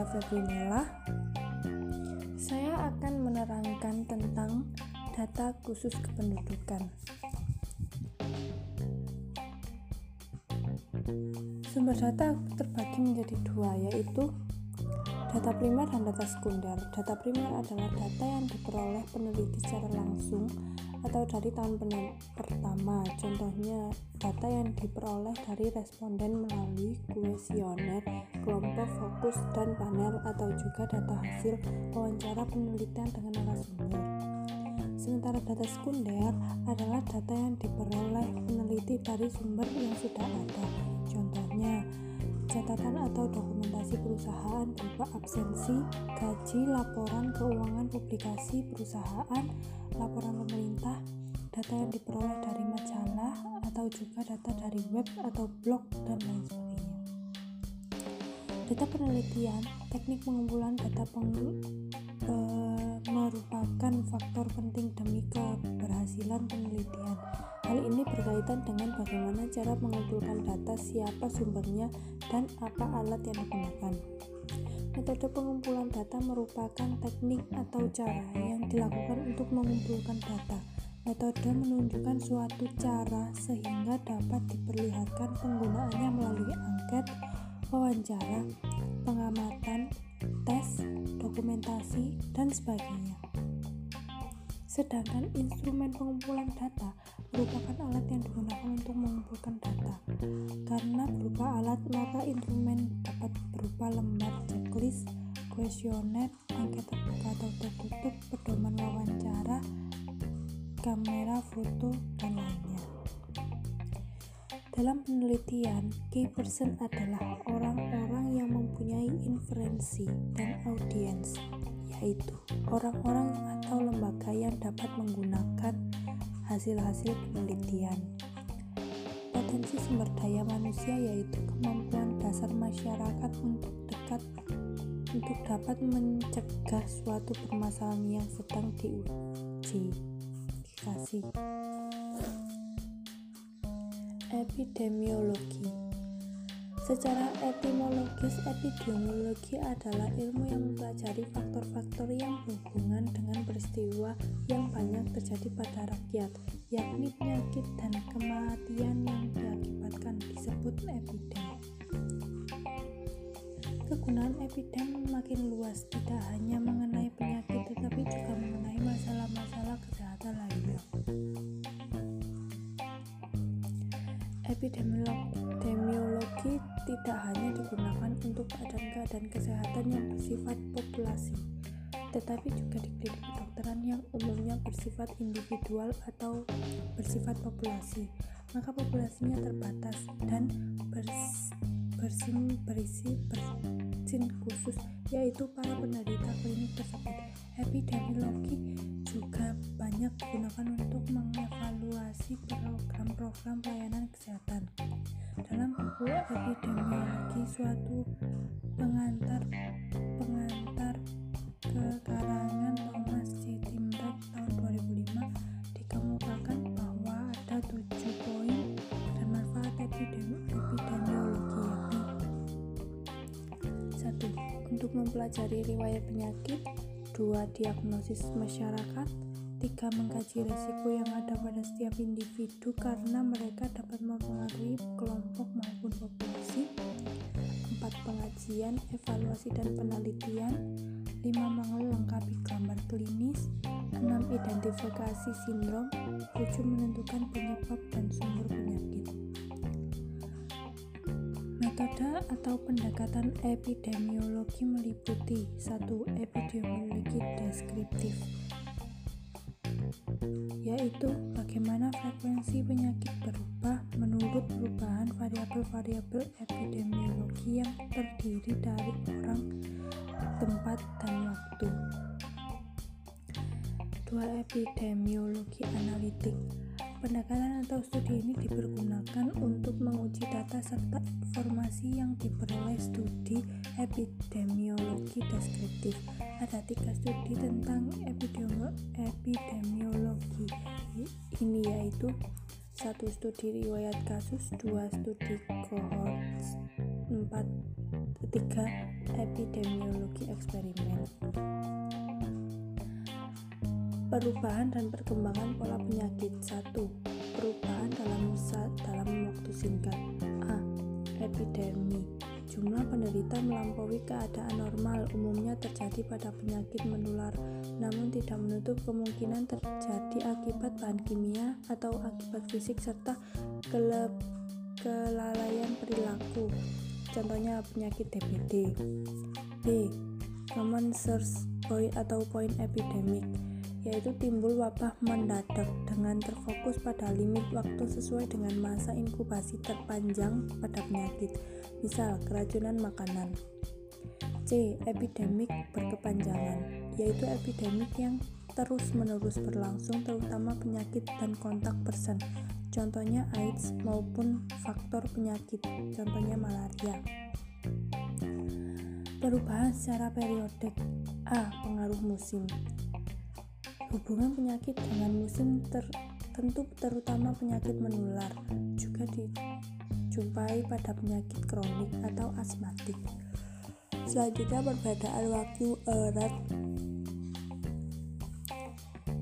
saya Febrinella. Saya akan menerangkan tentang data khusus kependudukan. Sumber data terbagi menjadi dua, yaitu data primer dan data sekunder. Data primer adalah data yang diperoleh peneliti secara langsung atau dari tahun pertama. Contohnya, data yang diperoleh dari responden melalui kuesioner, kelompok fokus, dan panel, atau juga data hasil wawancara penelitian dengan narasumber. Sementara data sekunder adalah data yang diperoleh peneliti dari sumber yang sudah ada. Contohnya, catatan atau dokumentasi perusahaan berupa absensi, gaji, laporan keuangan publikasi perusahaan, laporan pemerintah, data yang diperoleh dari majalah, atau juga data dari web atau blog, dan lain sebagainya. Data penelitian, teknik pengumpulan data peng, e, merupakan faktor penting demi keberhasilan penelitian. Hal ini berkaitan dengan bagaimana cara mengumpulkan data, siapa sumbernya, dan apa alat yang digunakan. Metode pengumpulan data merupakan teknik atau cara yang dilakukan untuk mengumpulkan data. Metode menunjukkan suatu cara sehingga dapat diperlihatkan penggunaannya melalui angket, wawancara, pengamatan, tes, dokumentasi, dan sebagainya. Sedangkan instrumen pengumpulan data merupakan alat yang digunakan untuk mengumpulkan data. Karena berupa alat, maka instrumen dapat berupa lembar checklist, kuesioner, angket terbuka atau tertutup, pedoman wawancara, kamera, foto, dan lainnya. Dalam penelitian, key person adalah orang-orang yang mempunyai inferensi dan audiens, yaitu orang-orang atau lembaga yang dapat menggunakan hasil-hasil penelitian. Potensi sumber daya manusia yaitu kemampuan dasar masyarakat untuk dekat untuk dapat mencegah suatu permasalahan yang sedang diuji. Dikasih. Epidemiologi Secara etimologis, epidemiologi adalah ilmu yang mempelajari faktor-faktor yang berhubungan dengan peristiwa yang banyak terjadi pada rakyat, yakni penyakit dan kematian yang diakibatkan disebut epidemi. Kegunaan epidemi makin luas, tidak hanya mengenai penyakit tetapi juga mengenai masalah-masalah kesehatan lainnya. Epidemiologi tidak hanya digunakan untuk keadaan-keadaan kesehatan yang bersifat populasi, tetapi juga di klinik kedokteran yang umumnya bersifat individual atau bersifat populasi. Maka populasinya terbatas dan bers, bersin berisi bersin khusus yaitu para penderita klinik tersebut. Epidemiologi juga banyak digunakan untuk mengevaluasi program-program pelayanan kesehatan. Dalam buku epidemiologi suatu pengantar pengantar ke karangan Thomas C. Timberg tahun 2005 dikemukakan bahwa ada tujuh poin dan manfaat epidemiologi yakni satu untuk mempelajari riwayat penyakit dua diagnosis masyarakat tiga mengkaji resiko yang ada pada setiap individu karena mereka dapat mempengaruhi kelompok maupun populasi. Empat pengajian, evaluasi dan penelitian. Lima melengkapi gambar klinis. Enam identifikasi sindrom. Tujuh menentukan penyebab dan sumber penyakit. Metode atau pendekatan epidemiologi meliputi satu epidemiologi deskriptif yaitu bagaimana frekuensi penyakit berubah menurut perubahan variabel-variabel epidemiologi yang terdiri dari orang, tempat, dan waktu. Dua epidemiologi analitik Pendekatan atau studi ini dipergunakan untuk menguji data serta informasi yang diperoleh studi epidemiologi deskriptif. Ada tiga studi tentang epidemiologi ini yaitu satu studi riwayat kasus, dua studi cohort, empat Ketiga, epidemiologi eksperimen. Perubahan dan perkembangan pola penyakit. Satu, Perubahan dalam dalam waktu singkat. A. Epidemi. Jumlah penderita melampaui keadaan normal umumnya terjadi pada penyakit menular, namun tidak menutup kemungkinan terjadi akibat bahan kimia atau akibat fisik serta kelep, kelalaian perilaku. Contohnya penyakit DBD. B. Common source point atau point epidemic yaitu timbul wabah mendadak dengan terfokus pada limit waktu sesuai dengan masa inkubasi terpanjang pada penyakit, misal keracunan makanan. C. Epidemik berkepanjangan, yaitu epidemik yang terus-menerus berlangsung terutama penyakit dan kontak person, contohnya AIDS maupun faktor penyakit, contohnya malaria. Perubahan secara periodik A. Pengaruh musim Hubungan penyakit dengan musim tertentu terutama penyakit menular juga dijumpai pada penyakit kronik atau asmatik. Selanjutnya perbedaan waktu erat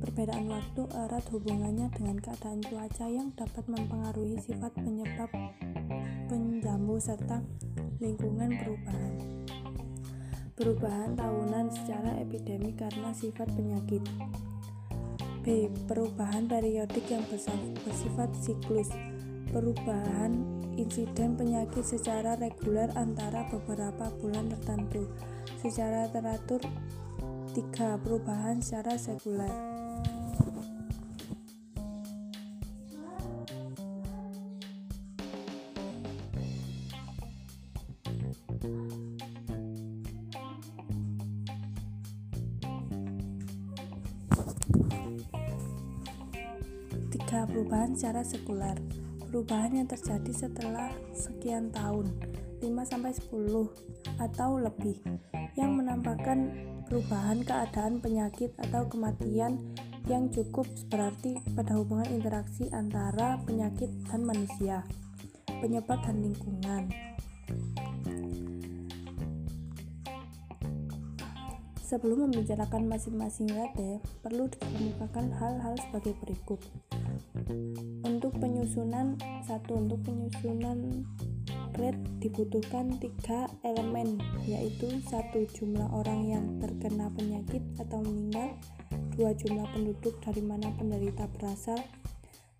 Perbedaan waktu erat hubungannya dengan keadaan cuaca yang dapat mempengaruhi sifat penyebab penjamu serta lingkungan perubahan. Perubahan tahunan secara epidemi karena sifat penyakit. B. Perubahan periodik yang bersifat siklus Perubahan insiden penyakit secara reguler antara beberapa bulan tertentu Secara teratur 3. Perubahan secara sekuler Perubahan secara sekuler. Perubahan yang terjadi setelah sekian tahun, 5-10 atau lebih, yang menampakkan perubahan keadaan penyakit atau kematian yang cukup berarti pada hubungan interaksi antara penyakit dan manusia, penyebab dan lingkungan. Sebelum membicarakan masing-masing rate, perlu dikemukakan hal-hal sebagai berikut. Untuk penyusunan satu untuk penyusunan rate dibutuhkan tiga elemen yaitu satu jumlah orang yang terkena penyakit atau meninggal dua jumlah penduduk dari mana penderita berasal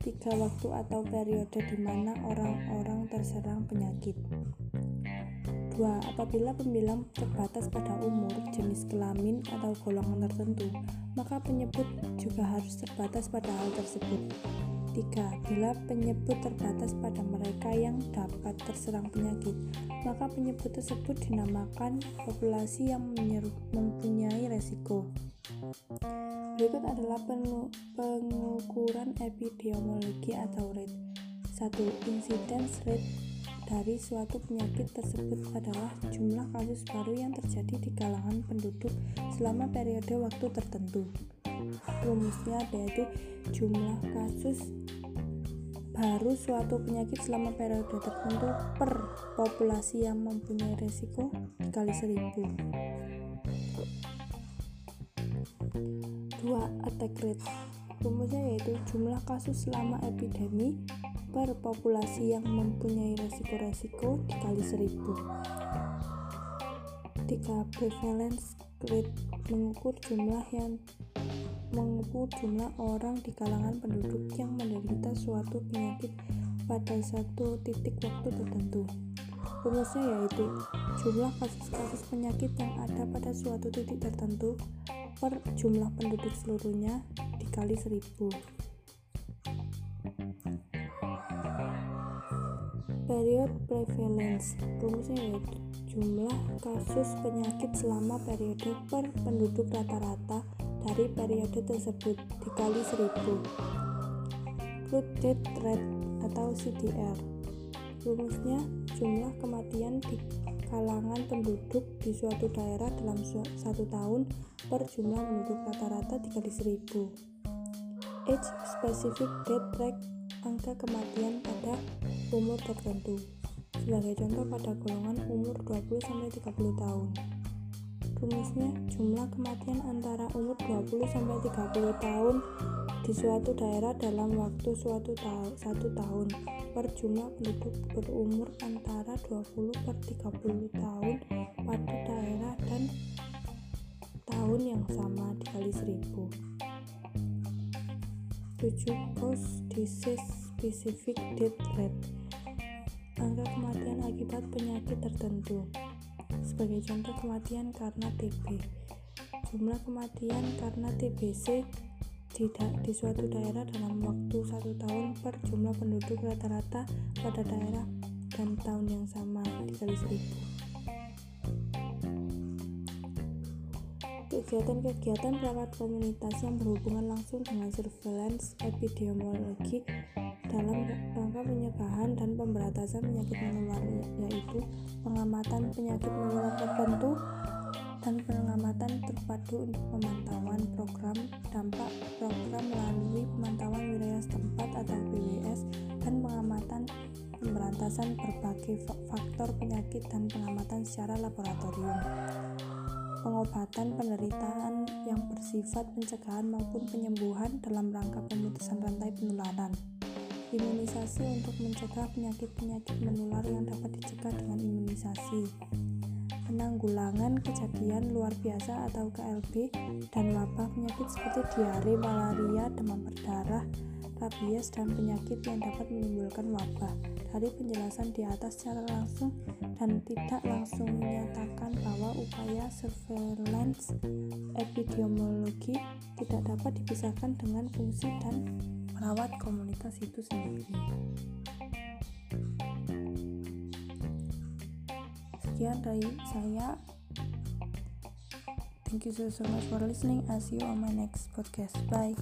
tiga waktu atau periode di mana orang-orang terserang penyakit 2. Apabila pembilang terbatas pada umur, jenis kelamin, atau golongan tertentu, maka penyebut juga harus terbatas pada hal tersebut. 3. Bila penyebut terbatas pada mereka yang dapat terserang penyakit, maka penyebut tersebut dinamakan populasi yang mempunyai resiko. Berikut adalah pengukuran epidemiologi atau rate. 1. Incidence rate dari suatu penyakit tersebut adalah jumlah kasus baru yang terjadi di kalangan penduduk selama periode waktu tertentu. Rumusnya yaitu jumlah kasus baru suatu penyakit selama periode tertentu per populasi yang mempunyai resiko dikali seribu. 2. Attack rate Rumusnya yaitu jumlah kasus selama epidemi per populasi yang mempunyai resiko-resiko dikali seribu. 3. Prevalence rate mengukur jumlah yang mengukur jumlah orang di kalangan penduduk yang menderita suatu penyakit pada satu titik waktu tertentu. Rumusnya yaitu jumlah kasus-kasus penyakit yang ada pada suatu titik tertentu per jumlah penduduk seluruhnya dikali seribu. Period prevalence. Rumusnya yaitu jumlah kasus penyakit selama periode per penduduk rata-rata dari periode tersebut dikali 1000 Crude death rate atau CDR rumusnya jumlah kematian di kalangan penduduk di suatu daerah dalam satu tahun per jumlah penduduk rata-rata dikali 1000 age specific death rate angka kematian pada umur tertentu. Sebagai contoh pada golongan umur 20-30 tahun. Rumusnya, jumlah kematian antara umur 20-30 tahun di suatu daerah dalam waktu suatu ta satu tahun per jumlah penduduk berumur antara 20 per 30 tahun pada daerah dan tahun yang sama dikali 1000 7 cause disease specific death rate angka kematian akibat penyakit tertentu. Sebagai contoh kematian karena TB jumlah kematian karena TBC tidak di suatu daerah dalam waktu satu tahun per jumlah penduduk rata-rata pada daerah dan tahun yang sama dikali seribu Kegiatan-kegiatan perawat komunitas yang berhubungan langsung dengan surveillance epidemiologi dalam rangka pencegahan dan pemberantasan penyakit menular yaitu pengamatan penyakit menular tertentu dan pengamatan terpadu untuk pemantauan program dampak program melalui pemantauan wilayah setempat atau PWS dan pengamatan pemberantasan berbagai faktor penyakit dan pengamatan secara laboratorium pengobatan penderitaan yang bersifat pencegahan maupun penyembuhan dalam rangka pemutusan rantai penularan. Imunisasi untuk mencegah penyakit-penyakit menular yang dapat dicegah dengan imunisasi. Penanggulangan kejadian luar biasa atau KLB dan wabah penyakit seperti diare, malaria, demam berdarah, rabies, dan penyakit yang dapat menimbulkan wabah. Dari penjelasan di atas secara langsung dan tidak langsung menyatakan bahwa upaya surveillance epidemiologi tidak dapat dipisahkan dengan fungsi dan merawat komunitas itu sendiri. Sekian dari saya. Thank you so, so much for listening. I'll see you on my next podcast. Bye.